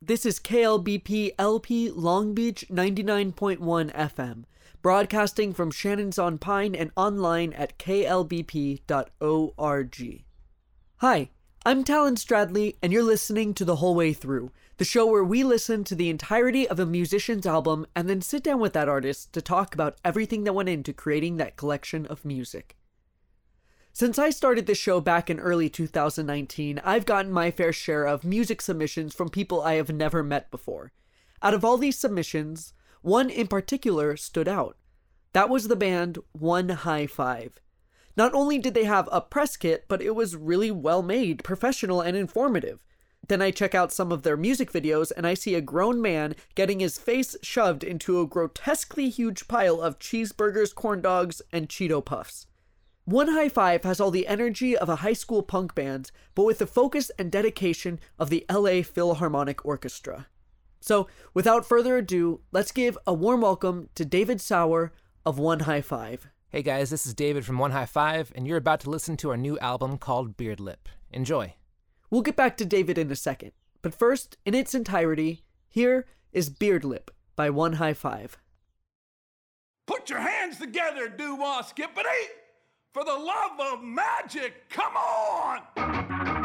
This is KLBP LP Long Beach 99.1 FM, broadcasting from Shannon's on Pine and online at klbp.org. Hi, I'm Talon Stradley, and you're listening to The Whole Way Through, the show where we listen to the entirety of a musician's album and then sit down with that artist to talk about everything that went into creating that collection of music. Since I started this show back in early 2019, I've gotten my fair share of music submissions from people I have never met before. Out of all these submissions, one in particular stood out. That was the band One High Five. Not only did they have a press kit, but it was really well made, professional, and informative. Then I check out some of their music videos and I see a grown man getting his face shoved into a grotesquely huge pile of cheeseburgers, corn dogs, and Cheeto Puffs. One High Five has all the energy of a high school punk band, but with the focus and dedication of the LA Philharmonic Orchestra. So, without further ado, let's give a warm welcome to David Sauer of One High Five. Hey guys, this is David from One High Five, and you're about to listen to our new album called Beardlip. Enjoy. We'll get back to David in a second, but first, in its entirety, here is Beardlip by One High Five. Put your hands together, doo-wah skippity! For the love of magic, come on!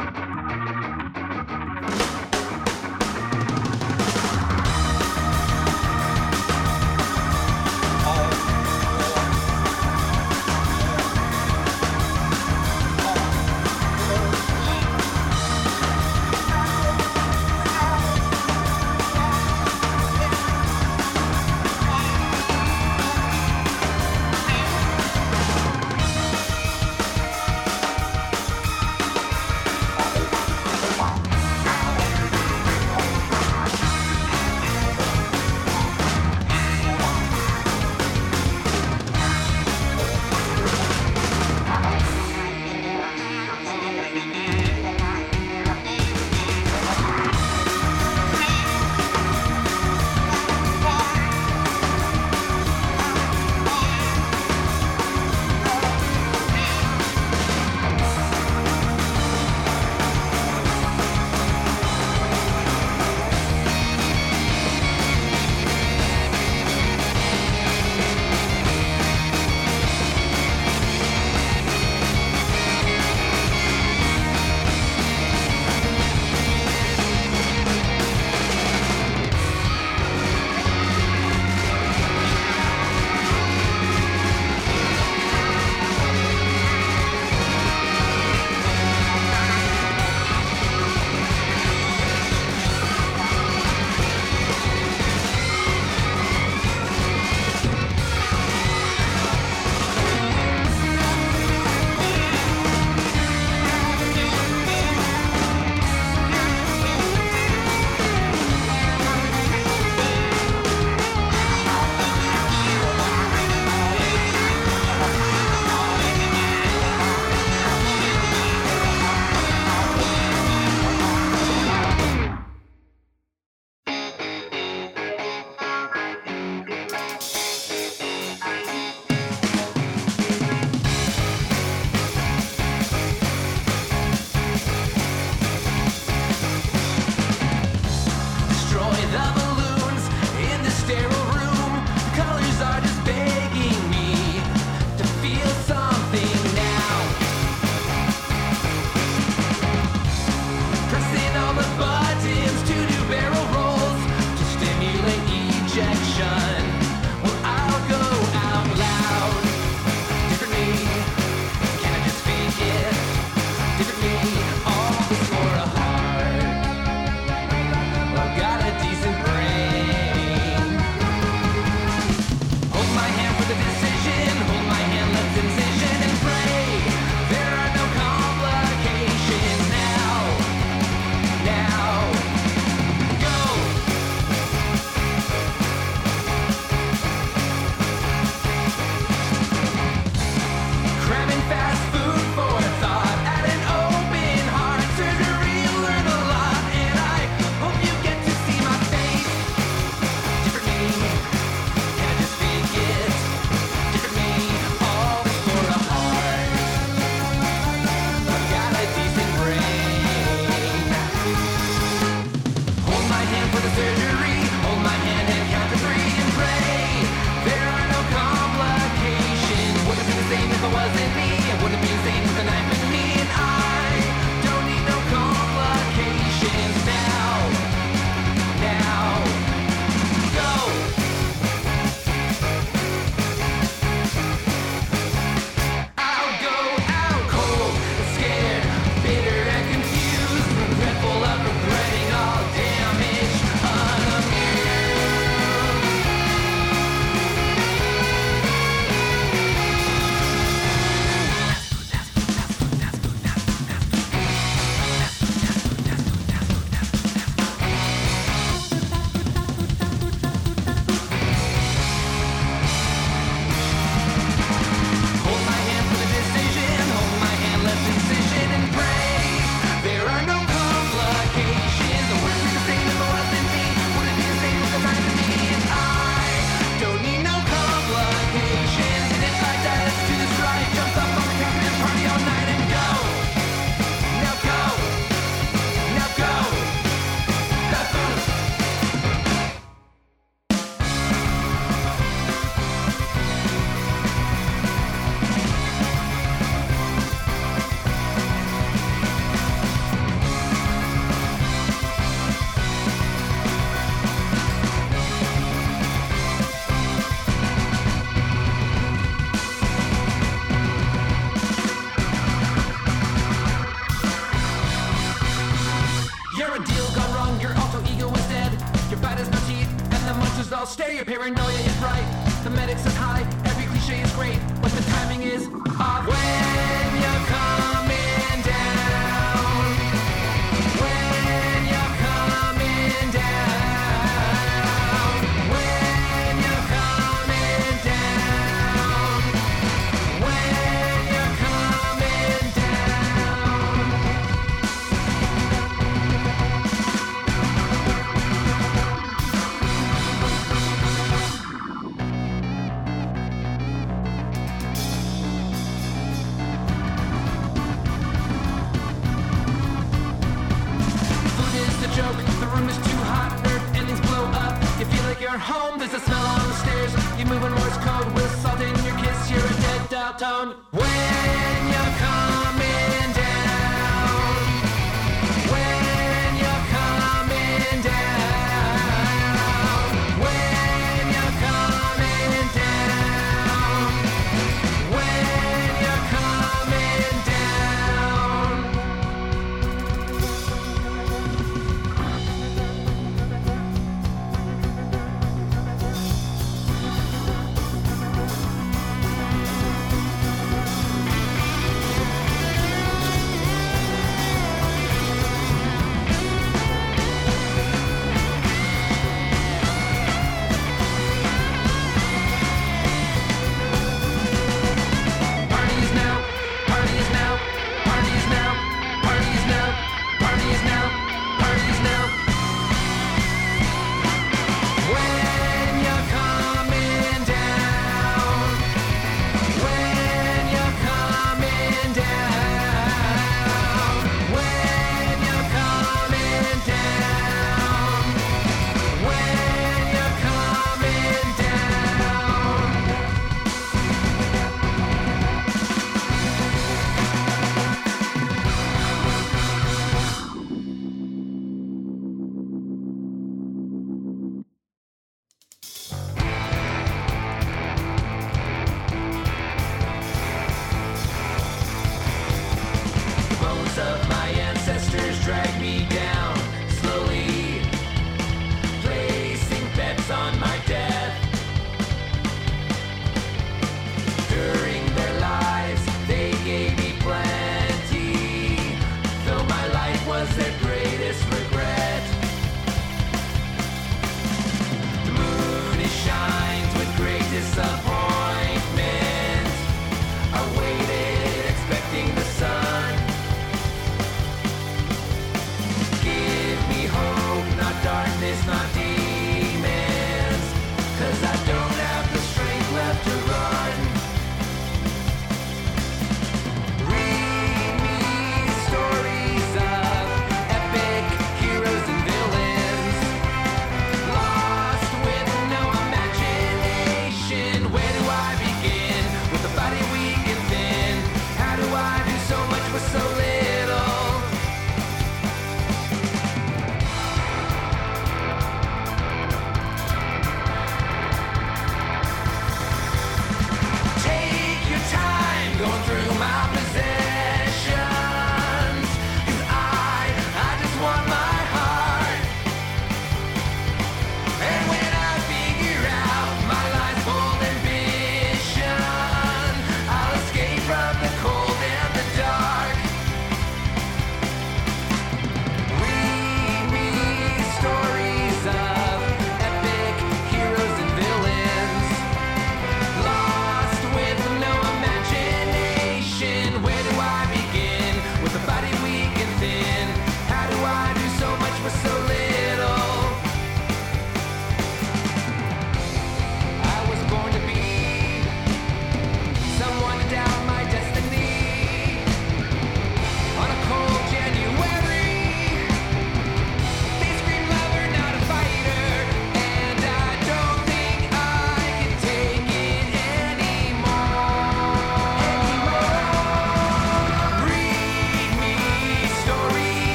Of my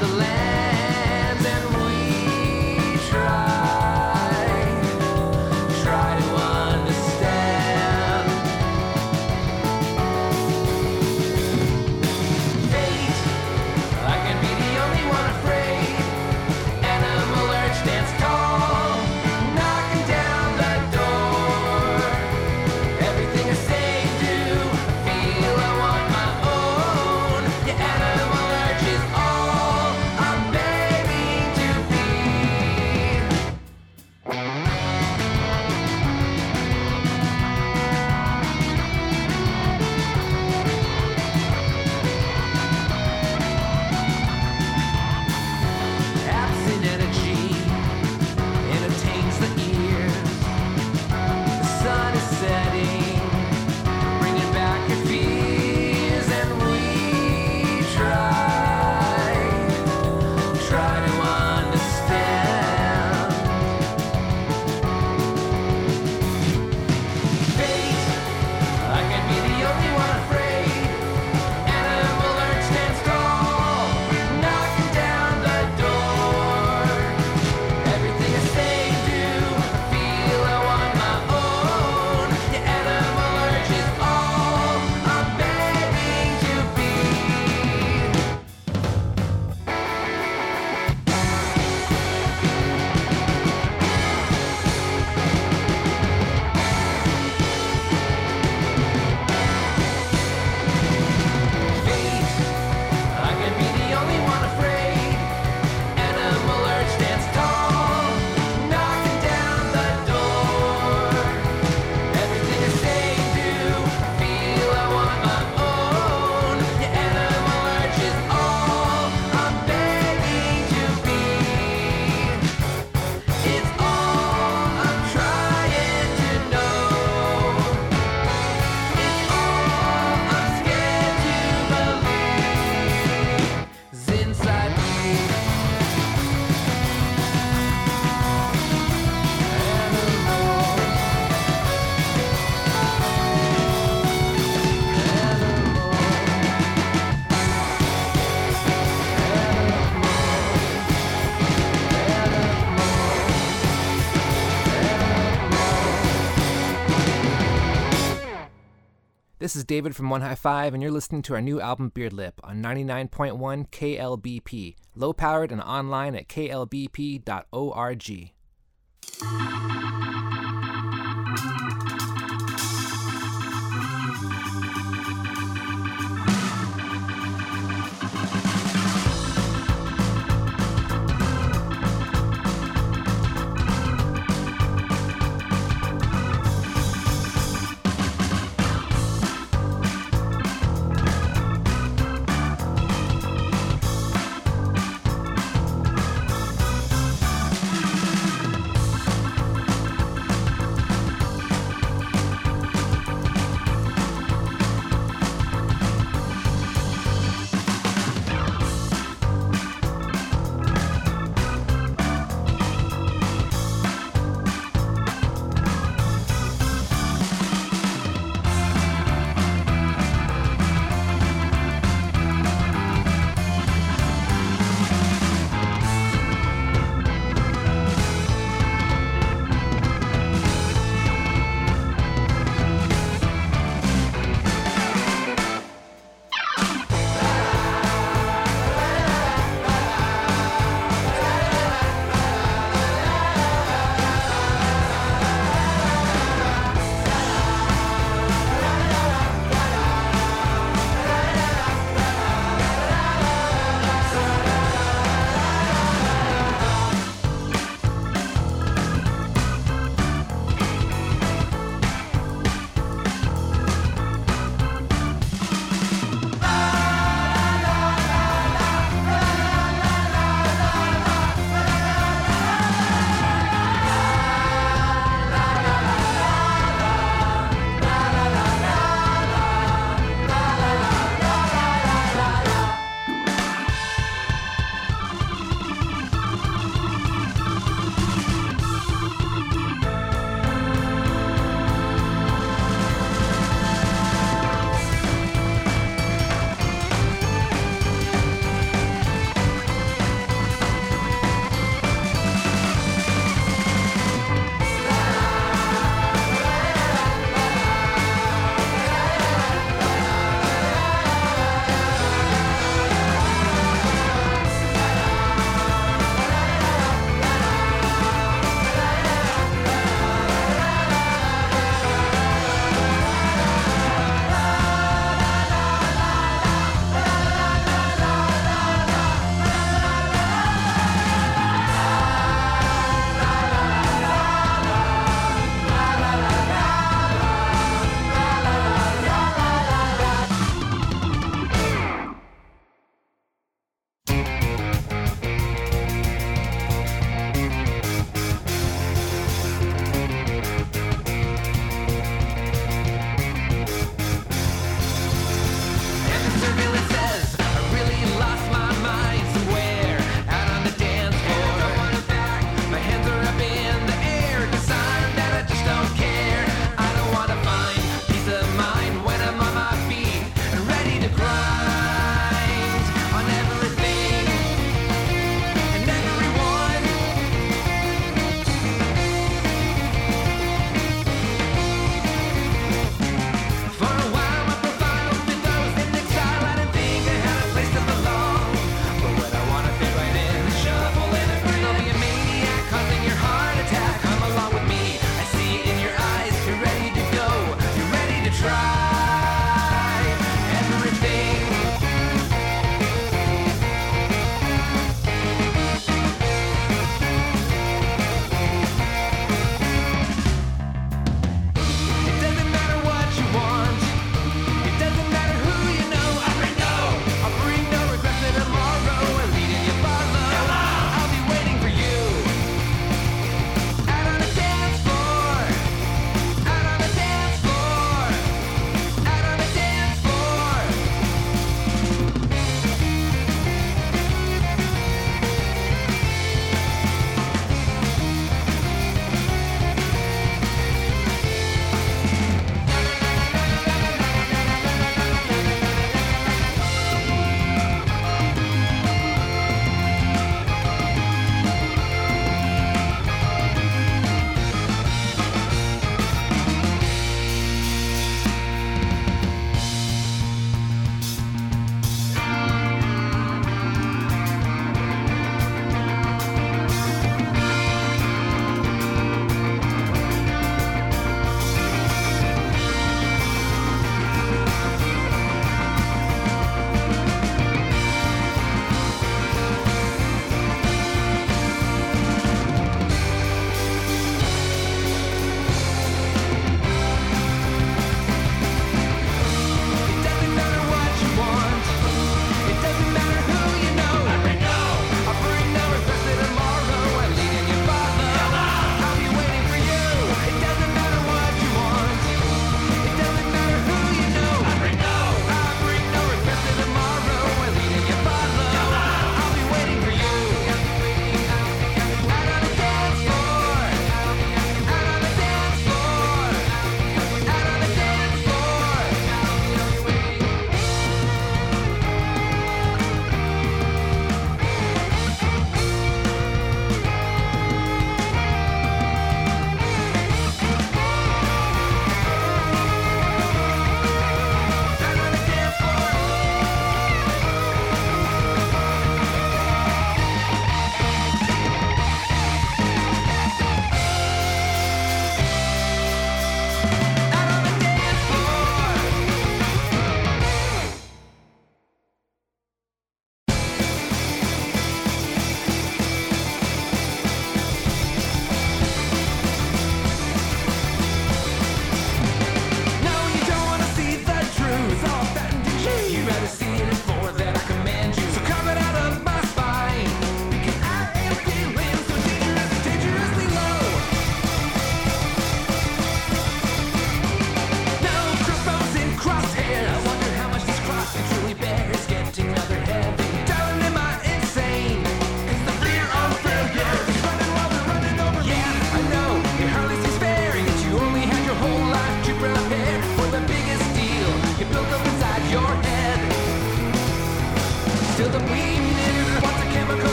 the land. This is David from One High Five, and you're listening to our new album Beardlip on 99.1 KLBP, low powered and online at klbp.org.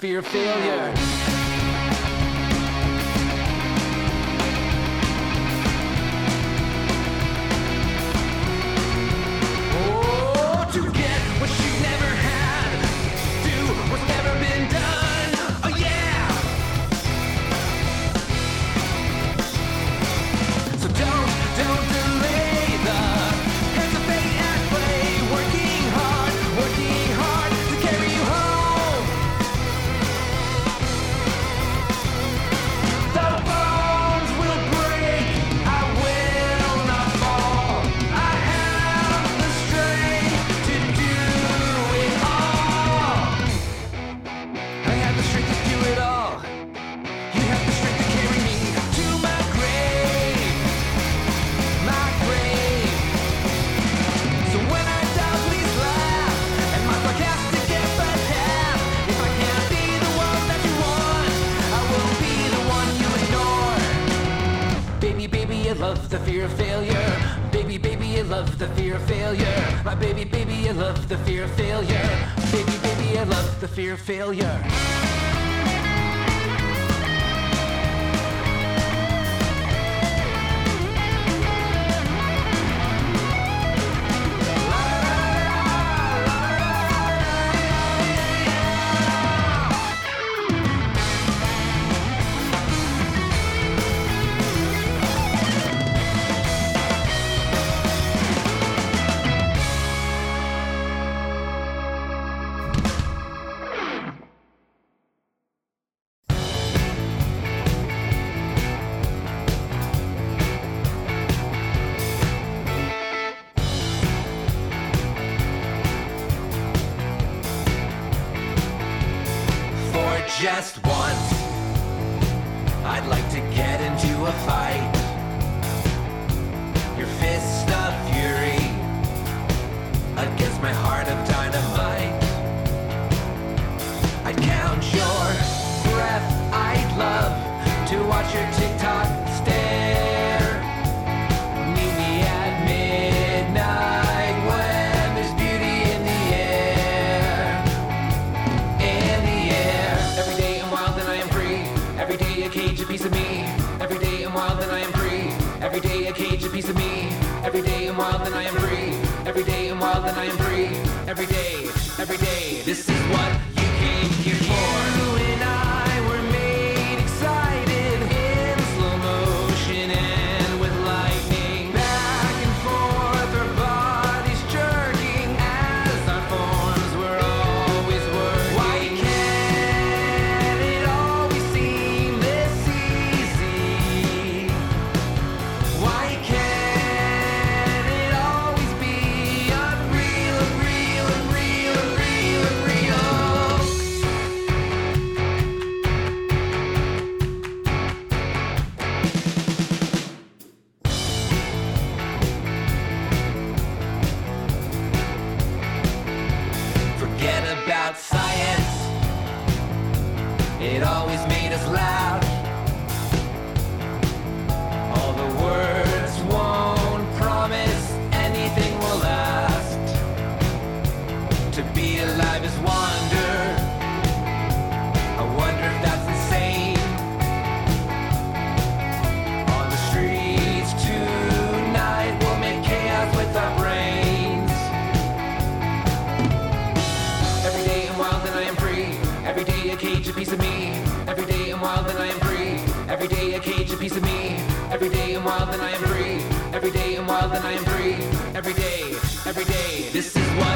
fear of failure. This is what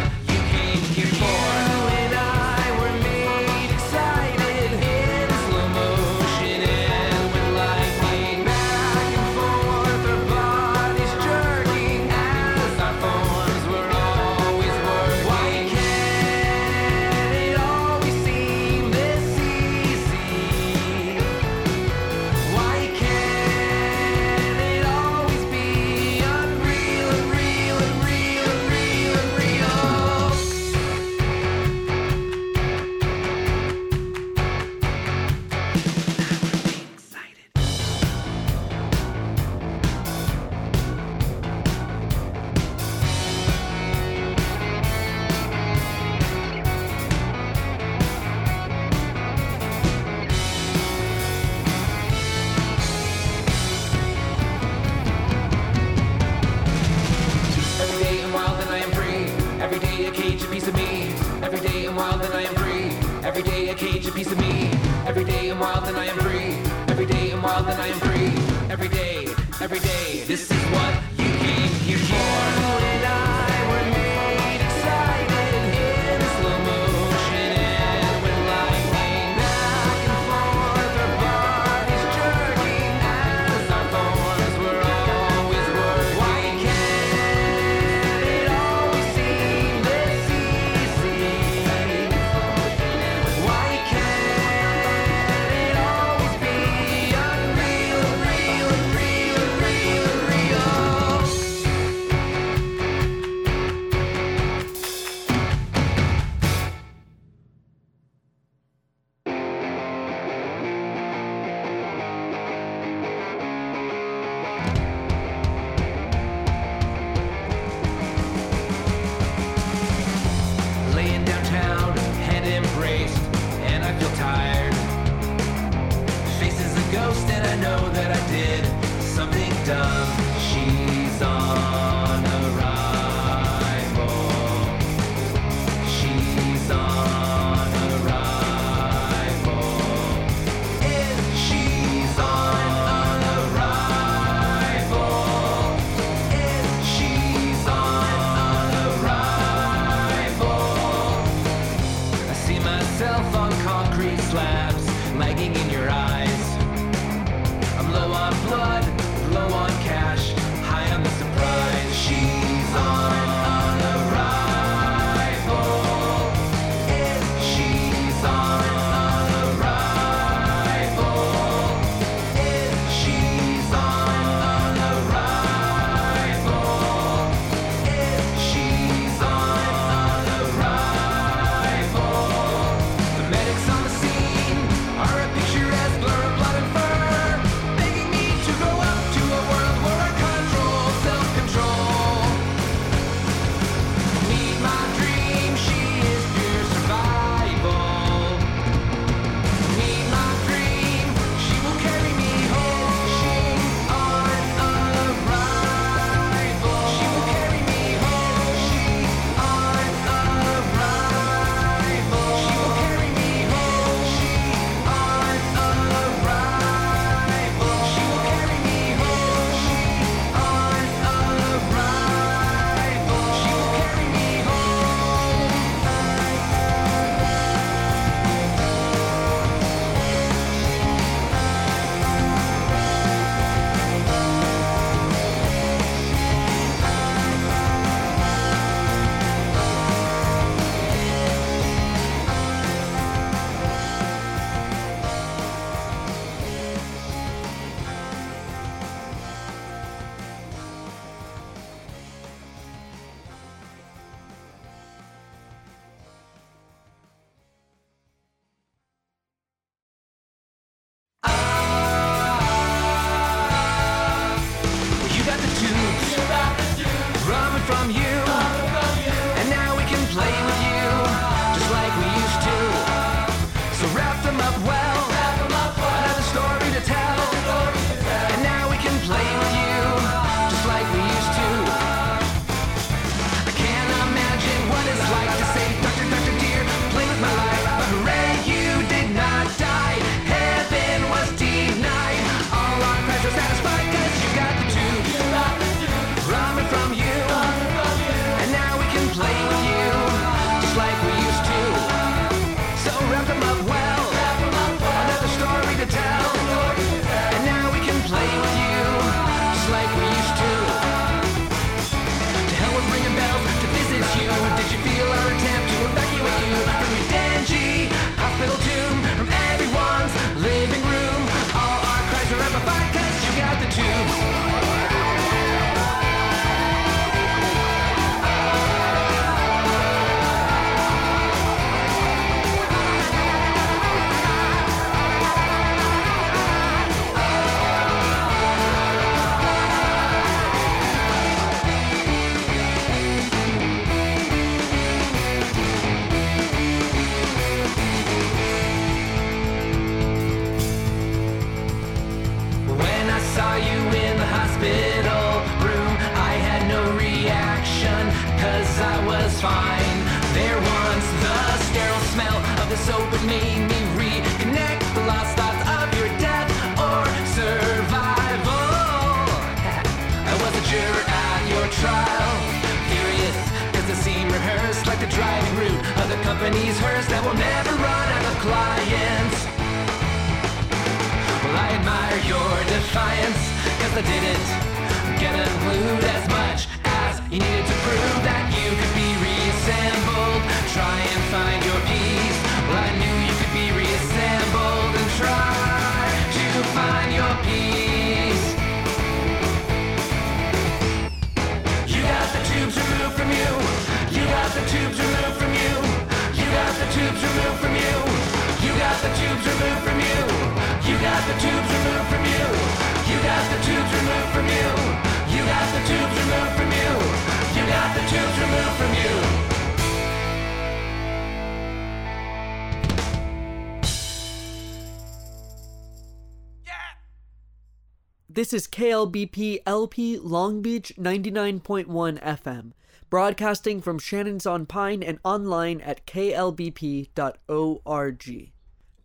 This is KLBP LP Long Beach 99.1 FM, broadcasting from Shannon's on Pine and online at klbp.org.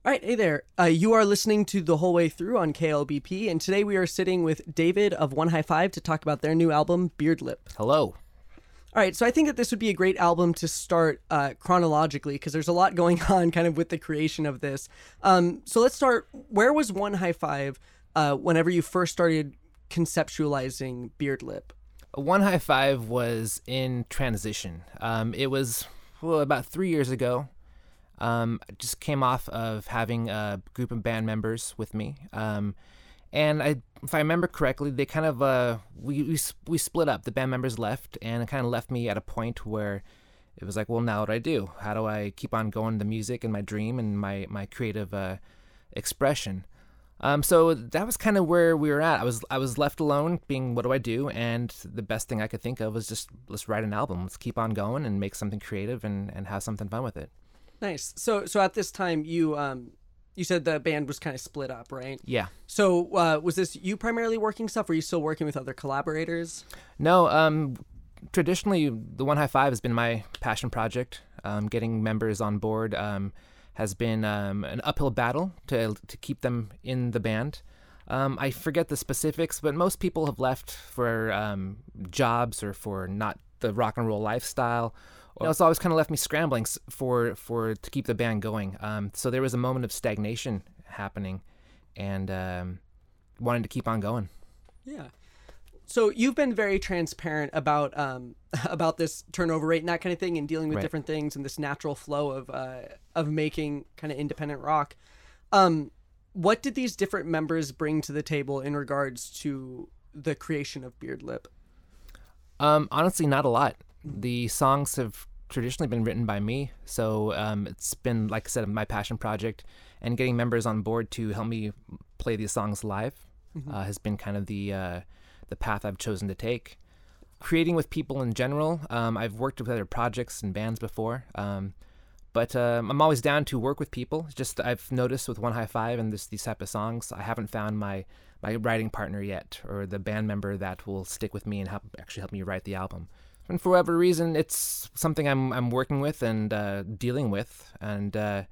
All right, hey there. Uh, you are listening to the whole way through on KLBP, and today we are sitting with David of One High Five to talk about their new album, Beardlip. Hello. All right, so I think that this would be a great album to start uh, chronologically because there's a lot going on kind of with the creation of this. Um, so let's start. Where was One High Five uh, whenever you first started conceptualizing Beardlip? One High Five was in transition. Um, it was well, about three years ago. Um, just came off of having a group of band members with me. Um, and I, if I remember correctly, they kind of uh, we, we we split up. The band members left, and it kind of left me at a point where it was like, well, now what do I do? How do I keep on going the music and my dream and my my creative uh, expression? Um, so that was kind of where we were at. I was I was left alone, being what do I do? And the best thing I could think of was just let's write an album. Let's keep on going and make something creative and, and have something fun with it. Nice. So, so at this time, you um, you said the band was kind of split up, right? Yeah. So, uh, was this you primarily working stuff? Or were you still working with other collaborators? No, um, traditionally, the One High Five has been my passion project. Um, getting members on board um, has been um, an uphill battle to to keep them in the band. Um, I forget the specifics, but most people have left for um, jobs or for not the rock and roll lifestyle. You know, it's always kind of left me scrambling for for to keep the band going. Um, so there was a moment of stagnation happening, and um, wanted to keep on going. Yeah. So you've been very transparent about um, about this turnover rate and that kind of thing, and dealing with Right. different things and this natural flow of uh, of making kind of independent rock. Um, what did these different members bring to the table in regards to the creation of Beardlip? Um, honestly, not a lot. The songs have traditionally been written by me, so um, it's been, like I said, my passion project. And getting members on board to help me play these songs live uh, has been kind of the uh, the path I've chosen to take. Creating with people in general, um, I've worked with other projects and bands before, um, but um, I'm always down to work with people. It's just I've noticed with One High Five and this these type of songs, I haven't found my my writing partner yet, or the band member that will stick with me and help actually help me write the album. And for whatever reason, it's something I'm I'm working with and uh, dealing with, and uh,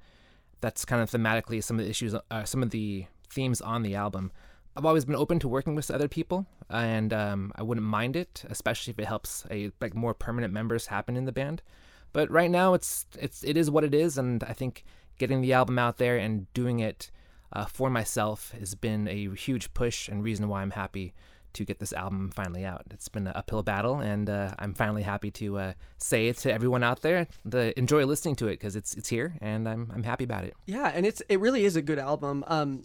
that's kind of thematically some of the issues, uh, some of the themes on the album. I've always been open to working with other people, and um, I wouldn't mind it, especially if it helps a like more permanent members happen in the band. But right now, it's it's it is what it is, and I think getting the album out there and doing it uh, for myself has been a huge push and reason why I'm happy to get this album finally out. It's been an uphill battle, and uh, I'm finally happy to uh, say it to everyone out there to enjoy listening to it because it's it's here, and I'm I'm happy about it. Yeah, and it's it really is a good album. Um,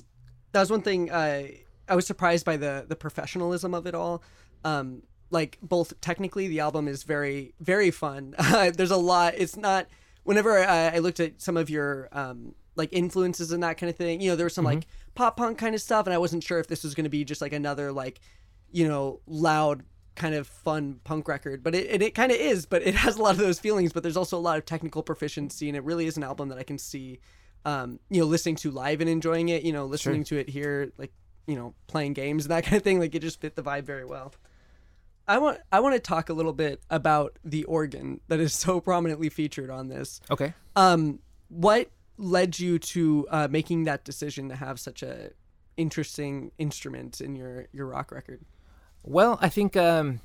that was one thing uh, I was surprised by the the professionalism of it all. Um, like both technically, the album is very very fun. There's a lot. It's not. Whenever I, I looked at some of your um, like influences and that kind of thing, you know, there was some like pop punk kind of stuff, and I wasn't sure if this was going to be just like another like, you know, loud kind of fun punk record but it, and it kind of is but it has a lot of those feelings but there's also a lot of technical proficiency and it really is an album that i can see um, you know, listening to live and enjoying it, you know, listening to it here, like, you know, playing games and that kind of thing. Like, it just fit the vibe very well. I want I want to talk a little bit about the organ that is so prominently featured on this. Okay. Um, what led you to uh, making that decision to have such a interesting instrument in your your rock record? Well, I think um,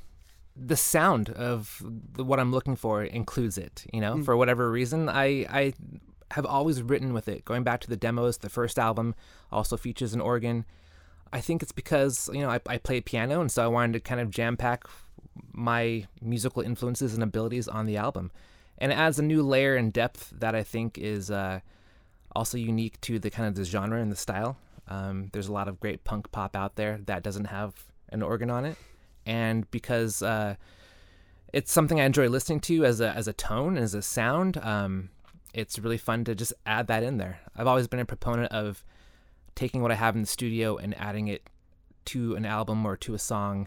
the sound of the, what I'm looking for includes it. You know, for whatever reason, I I have always written with it. Going back to the demos, the first album also features an organ. I think it's because you know I, I play piano, and so I wanted to kind of jam pack my musical influences and abilities on the album, and it adds a new layer and depth that I think is uh, also unique to the kind of the genre and the style. Um, there's a lot of great punk pop out there that doesn't have an organ on it, and because uh, it's something I enjoy listening to as a as a tone and as a sound. Um, it's really fun to just add that in there. I've always been a proponent of taking what I have in the studio and adding it to an album or to a song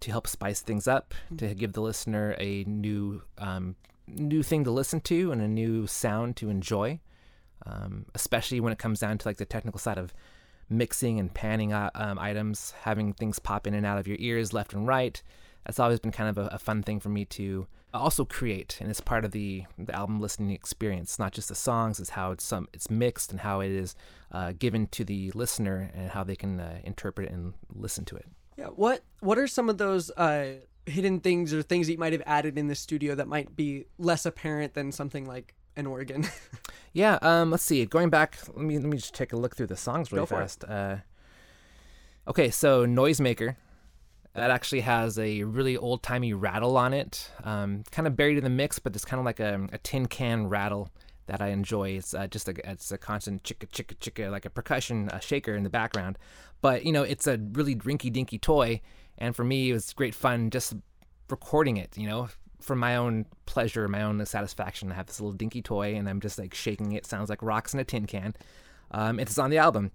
to help spice things up, to give the listener a new um, new thing to listen to and a new sound to enjoy. Um, especially when it comes down to like the technical side of mixing and panning uh, um, items, having things pop in and out of your ears left and right. That's always been kind of a, a fun thing for me to also create, and it's part of the the album listening experience. It's not just the songs; it's how it's some it's mixed and how it is uh, given to the listener and how they can uh, interpret it and listen to it. Yeah. What What are some of those uh, hidden things or things that you might have added in the studio that might be less apparent than something like an organ? Yeah, um, let's see. Going back, let me let me just take a look through the songs really Go for it. fast. Uh, okay, so Noisemaker, that actually has a really old timey rattle on it, um, kind of buried in the mix, but it's kind of like a, a tin can rattle that I enjoy. It's uh, just a it's a constant chicka chicka chicka like a percussion uh, shaker in the background, but you know it's a really rinky dinky toy, and for me it was great fun just recording it. You know, for my own pleasure, my own satisfaction. I have this little dinky toy, and I'm just like shaking it. Sounds like rocks in a tin can. Um, it's on the album.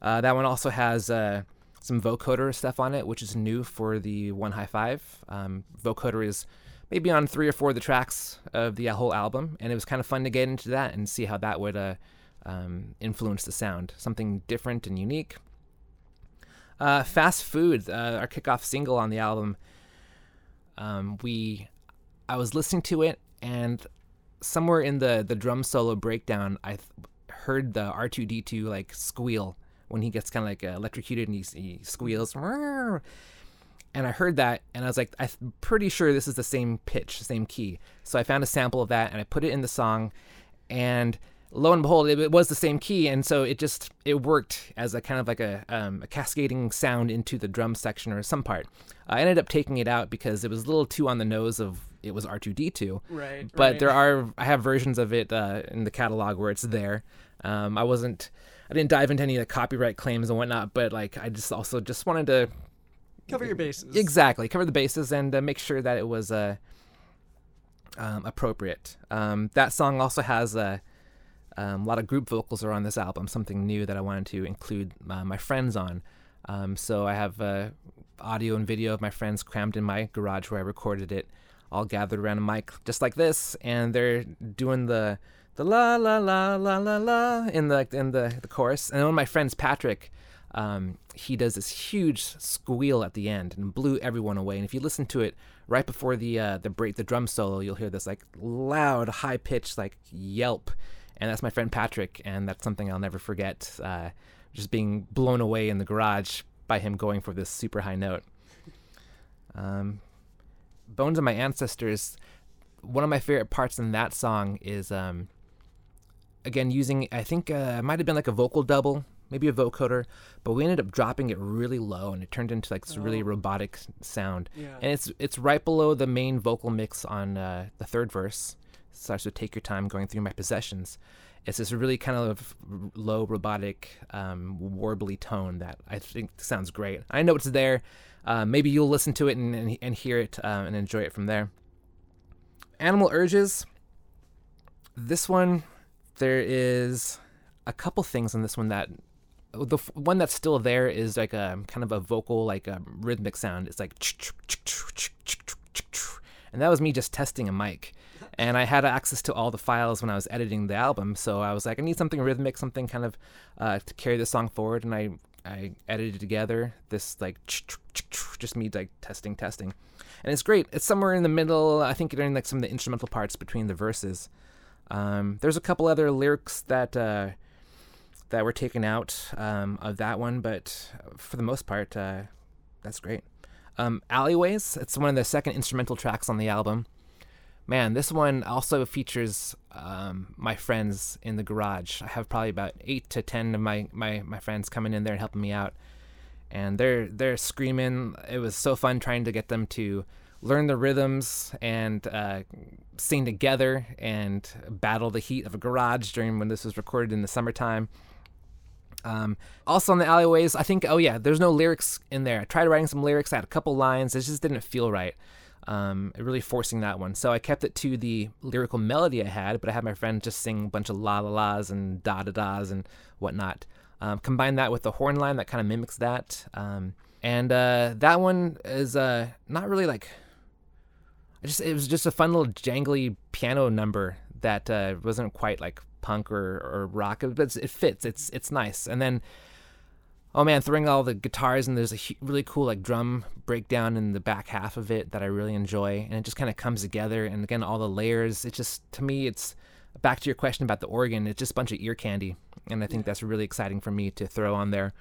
Uh, that one also has uh, some vocoder stuff on it, which is new for the One High Five. Um, vocoder is maybe on three or four of the tracks of the whole album, and it was kind of fun to get into that and see how that would uh, um, influence the sound. Something different and unique. Uh, Fast Food, uh, our kickoff single on the album. Um, we, I was listening to it, and somewhere in the the drum solo breakdown, I th- heard the R two D two like squeal when he gets kind of like uh, electrocuted and he, he squeals. And I heard that, and I was like, I'm pretty sure this is the same pitch, same key. So I found a sample of that, and I put it in the song, and lo and behold, it, it was the same key, and so it just it worked as a kind of like a, um, a cascading sound into the drum section or some part. I ended up taking it out because it was a little too on the nose of it was R2D2. Right, But right. there are I have versions of it uh, in the catalog where it's there. Um, I wasn't I didn't dive into any of the copyright claims and whatnot, but like I just also just wanted to Cover your bases. Exactly. Cover the bases and uh, make sure that it was uh, um, appropriate. Um, that song also has a, um, a lot of group vocals are on this album, something new that I wanted to include uh, my friends on. Um, so I have uh, audio and video of my friends crammed in my garage where I recorded it, all gathered around a mic just like this, and they're doing the the la la la la la la in the in the, the chorus. And one of my friends, Patrick, um, he does this huge squeal at the end and blew everyone away. And if you listen to it right before the uh, the break, the drum solo, you'll hear this like loud, high pitched like yelp, and that's my friend Patrick, and that's something I'll never forget. Uh, just being blown away in the garage by him going for this super high note. Um, Bones of My Ancestors. One of my favorite parts in that song is um, again using I think uh, it might have been like a vocal double, maybe a vocoder, but we ended up dropping it really low and it turned into like this really robotic sound. Yeah. And it's it's right below the main vocal mix on uh, the third verse. It starts to take your time going through my possessions. It's this really kind of low robotic um, warbly tone that I think sounds great. I know it's there. Uh, maybe you'll listen to it and, and, and hear it uh, and enjoy it from there. Animal Urges. This one, there is a couple things on this one that the one that's still there is like a kind of a vocal like a rhythmic sound. It's like and that was me just testing a mic. And I had access to all the files when I was editing the album, so I was like, I need something rhythmic, something kind of uh, to carry the song forward. And I I edited together this like just me like testing, testing, and it's great. It's somewhere in the middle. I think during like some of the instrumental parts between the verses. Um, there's a couple other lyrics that uh, that were taken out um, of that one, but for the most part, uh, that's great. Um, Alleyways, it's one of the second instrumental tracks on the album. Man, this one also features um, my friends in the garage. I have probably about eight to ten of my, my, my friends coming in there and helping me out, and they're they're screaming. It was so fun trying to get them to learn the rhythms and uh, sing together and battle the heat of a garage during when this was recorded in the summertime. Um, also on the alleyways, I think, oh yeah, there's no lyrics in there. I tried writing some lyrics, I had a couple lines, it just didn't feel right. Um, really forcing that one. So I kept it to the lyrical melody I had, but I had my friend just sing a bunch of la la la's and da da da's and whatnot. Um, combine that with the horn line that kind of mimics that. Um, and uh, that one is uh, not really like. I just it was just a fun little jangly piano number that uh, wasn't quite like punk or, or rock, but it fits. It's it's nice. And then, oh man, throwing all the guitars and there's a really cool like drum breakdown in the back half of it that I really enjoy, and it just kind of comes together. And again, all the layers. It just to me, it's back to your question about the organ. It's just a bunch of ear candy, and I think that's really exciting for me to throw on there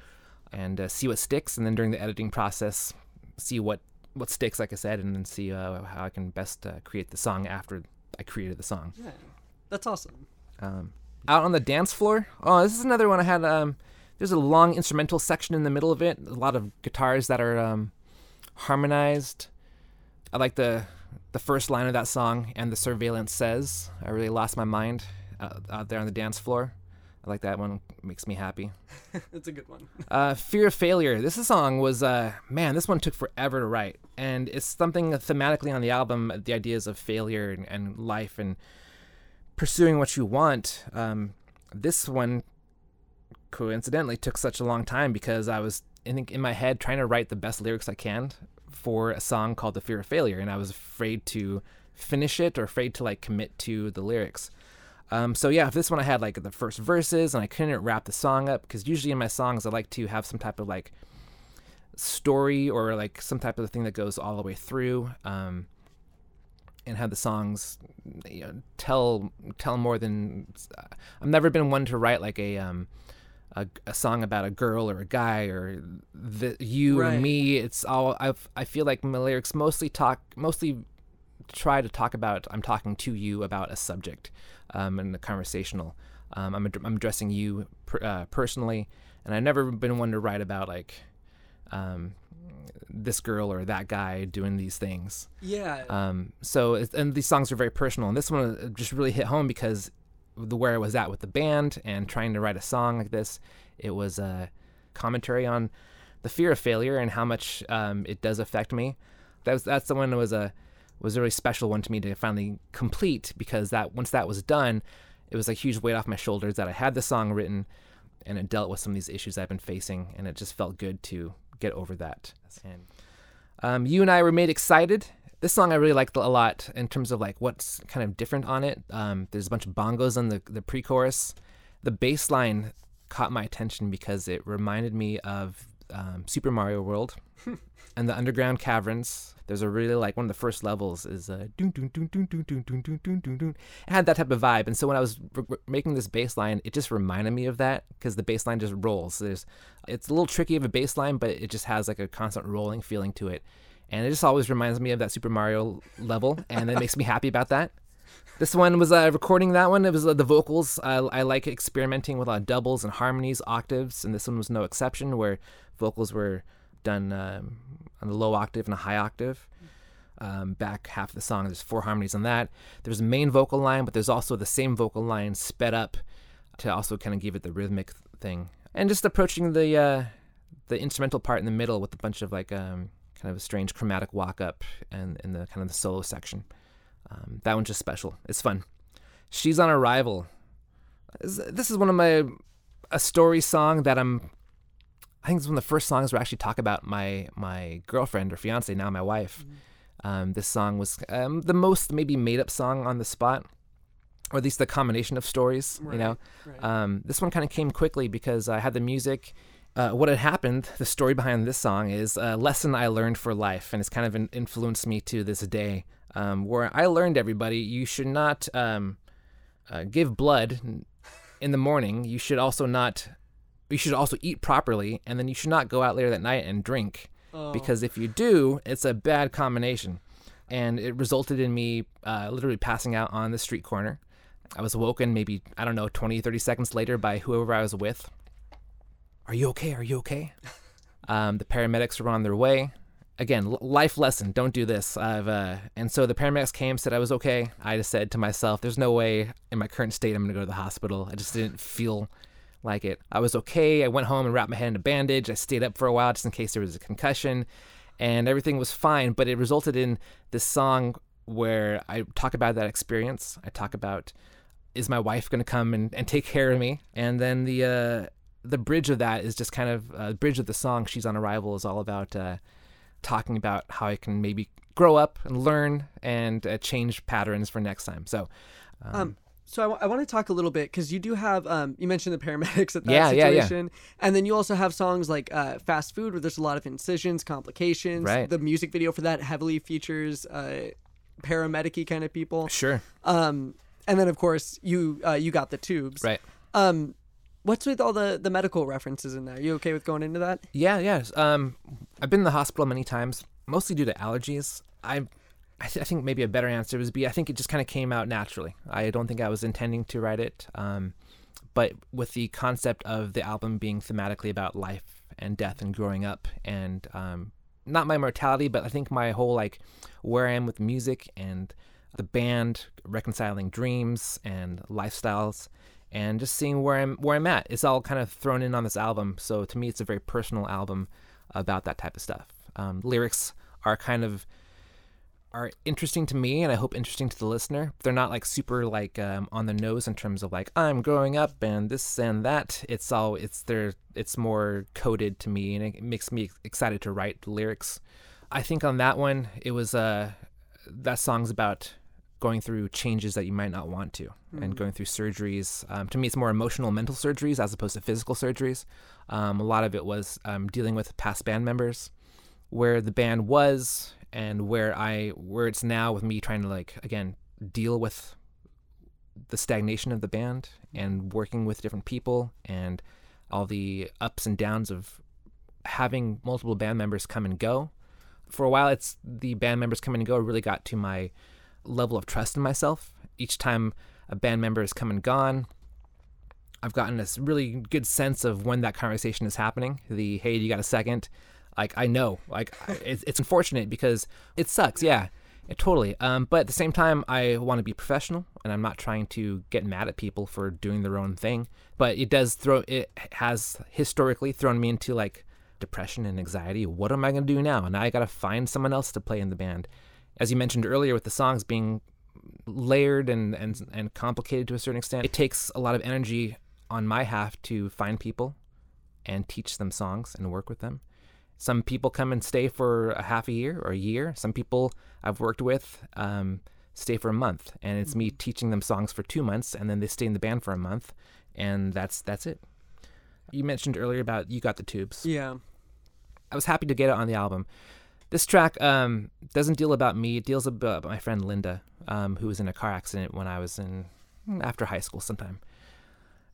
and uh, see what sticks. And then during the editing process, see what what sticks, like I said, and then see uh, how I can best uh, create the song after I created the song. Yeah, that's awesome. Um, out on the dance floor. Oh, this is another one I had. Um, there's a long instrumental section in the middle of it. A lot of guitars that are um, harmonized. I like the the first line of that song and the surveillance says. I really lost my mind out, out there on the dance floor. I like that one. Makes me happy. It's a good one. Uh, Fear of Failure. This song was, uh, man, this one took forever to write. And it's something thematically on the album, the ideas of failure and, and life and pursuing what you want. Um, this one, coincidentally, took such a long time because I was, I think, in my head trying to write the best lyrics I can for a song called The Fear of Failure. And I was afraid to finish it or afraid to like commit to the lyrics. Um, so yeah, if this one I had like the first verses and I couldn't wrap the song up because usually in my songs I like to have some type of like story or like some type of thing that goes all the way through um, and have the songs you know, tell tell more than I've never been one to write like a um, a, a song about a girl or a guy or the you or Right. me. It's all I I feel like my lyrics mostly talk mostly try to talk about I'm talking to you about a subject um, and the conversational. Um, I'm, ad- I'm addressing you per, uh, personally, and I've never been one to write about like um, this girl or that guy doing these things. Yeah. Um, so it's, and these songs are very personal, and this one uh, just really hit home because the where I was at with the band and trying to write a song like this, it was a commentary on the fear of failure and how much um, it does affect me. That was that's the one that was a was a really special one to me to finally complete because that once that was done, it was a huge weight off my shoulders that I had the song written and it dealt with some of these issues I've been facing and it just felt good to get over that. And um, you and I were made excited. This song I really liked a lot in terms of like what's kind of different on it. Um, there's a bunch of bongos on the the pre-chorus. The bass line caught my attention because it reminded me of um, Super Mario World and the underground caverns. There's a really like one of the first levels is uh, doon, doon, doon, doon, doon, doon, doon, doon, doon, doon, doon. It had that type of vibe, and so when I was making this bass line, it just reminded me of that because the bass line just rolls. There's, it's a little tricky of a bass line, but it just has like a constant rolling feeling to it, and it just always reminds me of that Super Mario level, and it makes me happy about that. This one was uh, recording that one. It was uh, the vocals. I, I like experimenting with a doubles and harmonies, octaves, and this one was no exception, where vocals were done um, on the low octave and a high octave. Um, back half of the song, there's four harmonies on that. There's a main vocal line, but there's also the same vocal line sped up to also kind of give it the rhythmic thing, and just approaching the uh, the instrumental part in the middle with a bunch of like um, kind of a strange chromatic walk up and in the kind of the solo section. Um, that one's just special. It's fun. She's on arrival. This this is one of my a story song that I'm. I think it's one of the first songs where I actually talk about my my girlfriend or fiance now my wife. Um, this song was um, the most maybe made up song on the spot, or at least the combination of stories. You know, right. um, this one kind of came quickly because I had the music. Uh, what had happened, the story behind this song is a lesson I learned for life, and it's kind of in- influenced me to this day. Um, where I learned everybody, you should not um, uh, give blood in the morning. You should also not, you should also eat properly, and then you should not go out later that night and drink. because if you do, it's a bad combination. And it resulted in me uh, literally passing out on the street corner. I was awoken maybe, I don't know, 20, 30 seconds later by whoever I was with. Are you okay? Are you okay? Um, the paramedics were on their way. Again, l- life lesson: don't do this. I've uh, and so the paramedics came, said I was okay. I just said to myself, "There's no way in my current state I'm going to go to the hospital." I just didn't feel like it. I was okay. I went home and wrapped my head in a bandage. I stayed up for a while just in case there was a concussion, and everything was fine. But it resulted in this song where I talk about that experience. I talk about is my wife going to come and, and take care of me? And then the uh, the bridge of that is just kind of uh, bridge of the song. She's on arrival is all about uh, talking about how I can maybe grow up and learn and uh, change patterns for next time. So. Um, so I, want to talk a little bit because you do have um, you mentioned the paramedics at that Yeah, yeah, yeah. situation, and then you also have songs like uh, "Fast Food" where there's a lot of incisions, complications. Right. The music video for that heavily features uh, paramedic kind of people. Sure. Um, and then of course you uh, you got the tubes. Right. Um, what's with all the the medical references in there? You okay with going into that? Yeah, yeah. Um, I've been in the hospital many times, mostly due to allergies. I, I, th- I think maybe a better answer would be I think it just kind of came out naturally. I don't think I was intending to write it. Um, but with the concept of the album being thematically about life and death and growing up and um, not my mortality, but I think my whole like where I am with music and the band reconciling dreams and lifestyles and just seeing where I'm where I'm at. It's all kind of thrown in on this album. So to me, it's a very personal album about that type of stuff. Um, lyrics are kind of are interesting to me and I hope interesting to the listener. They're not like super like um, on the nose in terms of like I'm growing up and this and that. It's all it's there. It's more coded to me and it makes me excited to write the lyrics. I think on that one it was uh that song's about going through changes that you might not want to and going through surgeries. Um, to me, it's more emotional, mental surgeries as opposed to physical surgeries. Um, a lot of it was um, dealing with past band members, where the band was and where I where it's now with me trying to like again deal with the stagnation of the band and working with different people and all the ups and downs of having multiple band members come and go. For a while, it's the band members coming and go really got to my level of trust in myself. Each time a band member has come and gone, I've gotten this really good sense of when that conversation is happening. The hey, you got a second? Like I know, like it's, it's unfortunate because it sucks. Yeah, it, totally. Um, but at the same time, I want to be professional, and I'm not trying to get mad at people for doing their own thing. But it does throw. It has historically thrown me into like depression and anxiety. What am I going to do now? Now I got to find someone else to play in the band. As you mentioned earlier, with the songs being layered and, and and complicated to a certain extent. It takes a lot of energy on my half to find people and teach them songs and work with them. Some people come and stay for a half a year or a year. Some people I've worked with um, stay for a month, and it's me teaching them songs for two months, and then they stay in the band for a month, and that's that's it. You mentioned earlier about you got the tubes. Yeah. I was happy to get it on the album. This track um, doesn't deal about me. It deals about my friend Linda, um, who was in a car accident when I was in after high school sometime.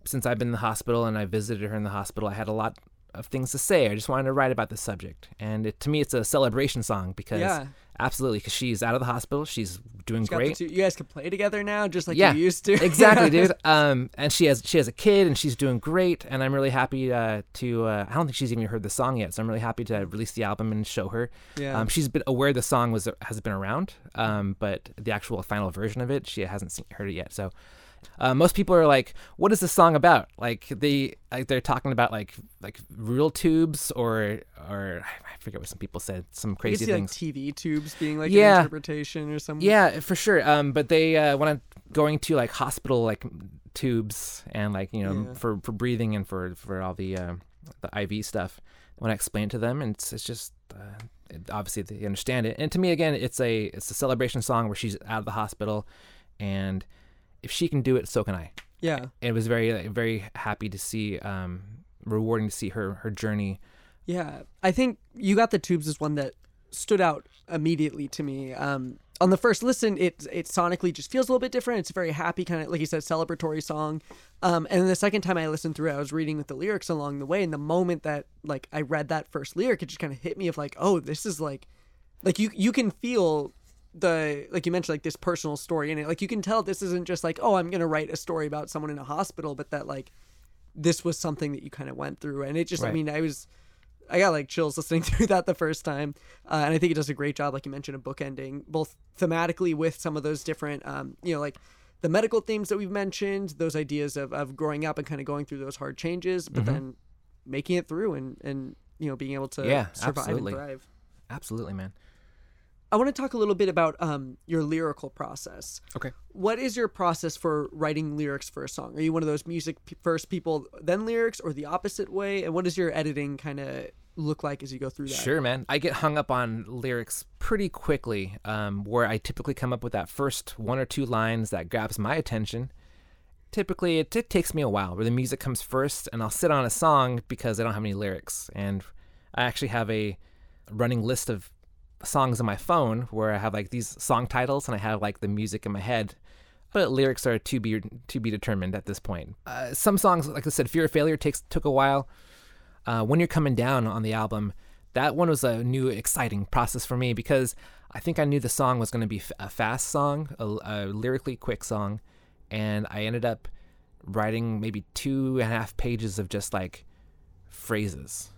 Since I've been in the hospital and I visited her in the hospital, I had a lot of things to say. I just wanted to write about the subject, and it, to me, it's a celebration song because Yeah. absolutely, because she's out of the hospital, she's doing She's great. two- you guys can play together now, just like Yeah, you used to. exactly, dude. Um, and she has she has a kid, and she's doing great. And I'm really happy uh, to. Uh, I don't think she's even heard the song yet, so I'm really happy to release the album and show her. Yeah. Um, she's been aware the song was has been around, um, but the actual final version of it, she hasn't seen, heard it yet. So. Uh, most people are like, "What is this song about?" Like they, like they're talking about like like real tubes or or I forget what some people said, some crazy see like things. TV tubes being like Yeah. an interpretation or something. Yeah, for sure. Um, but they uh, when I'm going to like hospital like tubes and like you know Yeah. for for breathing and for for all the uh, the IV stuff, when I explain it to them, and it's it's just uh, obviously they understand it. And to me, again, it's a it's a celebration song where she's out of the hospital, and if she can do it, so can I. Yeah. It was very very happy to see, um, rewarding to see her her journey. Yeah, I think you got the tubes is one that stood out immediately to me. Um, on the first listen, it it sonically just feels a little bit different. It's a very happy kind of like you said, celebratory song. Um, and then the second time I listened through, it, I was reading with the lyrics along the way, and the moment that like I read that first lyric, it just kind of hit me of like, oh, this is like, like you you can feel the like you mentioned like this personal story in it. Like you can tell this isn't just like, oh, I'm gonna write a story about someone in a hospital, but that like this was something that you kind of went through, and it just I mean I was. I got like chills listening through that the first time, uh, and I think it does a great job, like you mentioned, of bookending both thematically with some of those different, um, you know, like the medical themes that we've mentioned, those ideas of, of growing up and kind of going through those hard changes, but then making it through and and you know being able to Yeah, survive absolutely. and thrive. Absolutely, man. I want to talk a little bit about um, your lyrical process. Okay. What is your process for writing lyrics for a song? Are you one of those music p- first people, then lyrics, or the opposite way? And what does your editing kind of look like as you go through that? Sure, man. I get hung up on lyrics pretty quickly, um, where I typically come up with that first one or two lines that grabs my attention. Typically, it, it takes me a while where the music comes first, and I'll sit on a song because I don't have any lyrics. And I actually have a running list of songs on my phone where I have like these song titles and I have like the music in my head. But lyrics are to be to be determined at this point. Uh, some songs, like I said, "Fear of Failure" takes took a while uh, when you're coming down on the album, that one was a new, exciting process for me because I think I knew the song was going to be a fast song, a, a lyrically quick song, and I ended up writing maybe two and a half pages of just like phrases.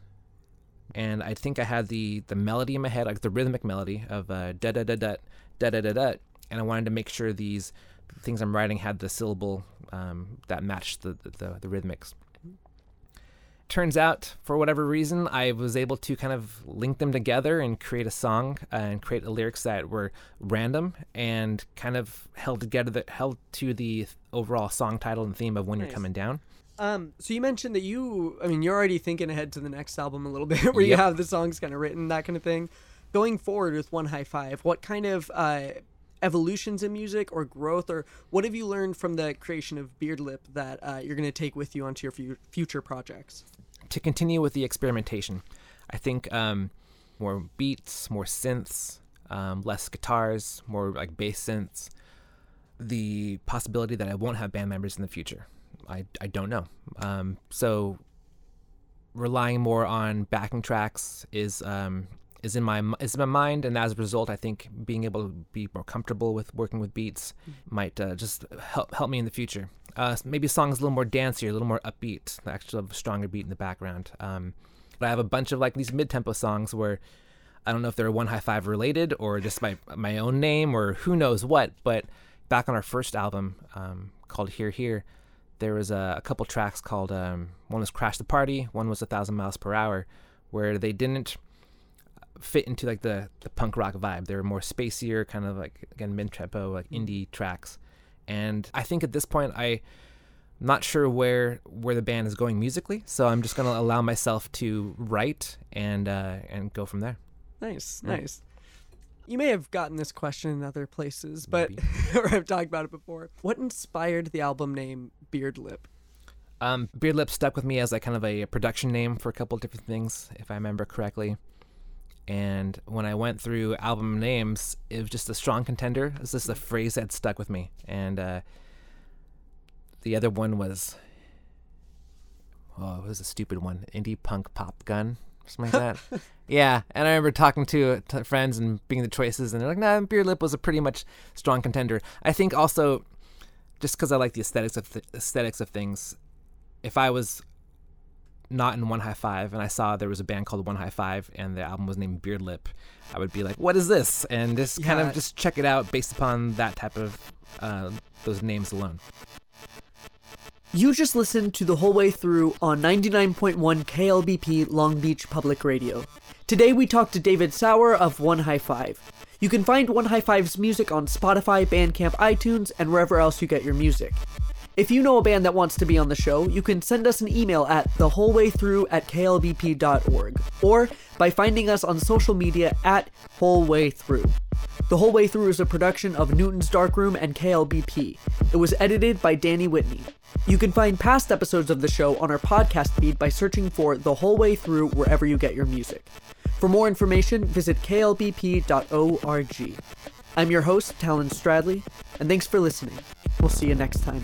And I think I had the the melody in my head, like the rhythmic melody of uh, da da da da da da da da, and I wanted to make sure these things I'm writing had the syllable um, that matched the, the the rhythmics. Turns out for whatever reason i was able to kind of link them together and create a song uh, and create lyrics that were random and kind of held together that held to the overall song title and theme of when Nice. you're coming down Um, so you mentioned that you, I mean, you're already thinking ahead to the next album a little bit, where you have the songs kind of written, that kind of thing. Going forward with One High Five, what kind of uh, evolutions in music or growth, or what have you learned from the creation of Beardlip that uh, you're going to take with you onto your fu- future projects? to continue with the experimentation i think um, more beats more synths um, less guitars more like bass synths the possibility that i won't have band members in the future i, I don't know um, so relying more on backing tracks is um, is in my is in my mind, and as a result, I think being able to be more comfortable with working with beats might uh, just help help me in the future. Uh, maybe songs a little more dancier, a little more upbeat, actually a stronger beat in the background. Um, but I have a bunch of like these mid tempo songs where I don't know if they're one high five related or just my my own name or who knows what. But back on our first album um, called Here Here, there was a, a couple tracks called um, one was Crash the Party, one was A Thousand Miles Per Hour, where they didn't fit into like the the punk rock vibe. They were more spacier, kind of like again mid tempo, like indie tracks. And I think at this point I. am Not sure where where the band is going musically, so I'm just gonna allow myself to write and uh, and go from there. Nice, Yeah. nice. You may have gotten this question in other places, but or I've talked about it before. What inspired the album name Beardlip? Um, Beardlip stuck with me as like kind of a production name for a couple different things, if I remember correctly. And when I went through album names, it was just a strong contender. It was just a phrase that stuck with me. And uh, the other one was, oh, it was a stupid one, indie punk pop gun, something like that. yeah, and I remember talking to, to friends and being the choices, and they're like, "Nah, Beardlip was a pretty much strong contender." I think also, just because I like the aesthetics of th- aesthetics of things, if I was not in One High Five and I saw there was a band called One High Five and the album was named Beardlip, I would be like, "What is this?" and just kind of just check it out based upon that type of uh, those names alone. You just listened to the whole way through on 99.1 KLBP Long Beach Public Radio. Today we talked to David Sauer of One High Five. You can find One High Five's music on Spotify, Bandcamp, iTunes, and wherever else you get your music. If you know a band that wants to be on the show, you can send us an email at thewholewaythrough at klbp.org or by finding us on social media at Whole Way Through. The Whole Way Through is a production of Newton's Darkroom and KLBP. It was edited by Danny Whitney. You can find past episodes of the show on our podcast feed by searching for The Whole Way Through wherever you get your music. For more information, visit klbp.org. I'm your host, Talon Stradley, and thanks for listening. We'll see you next time.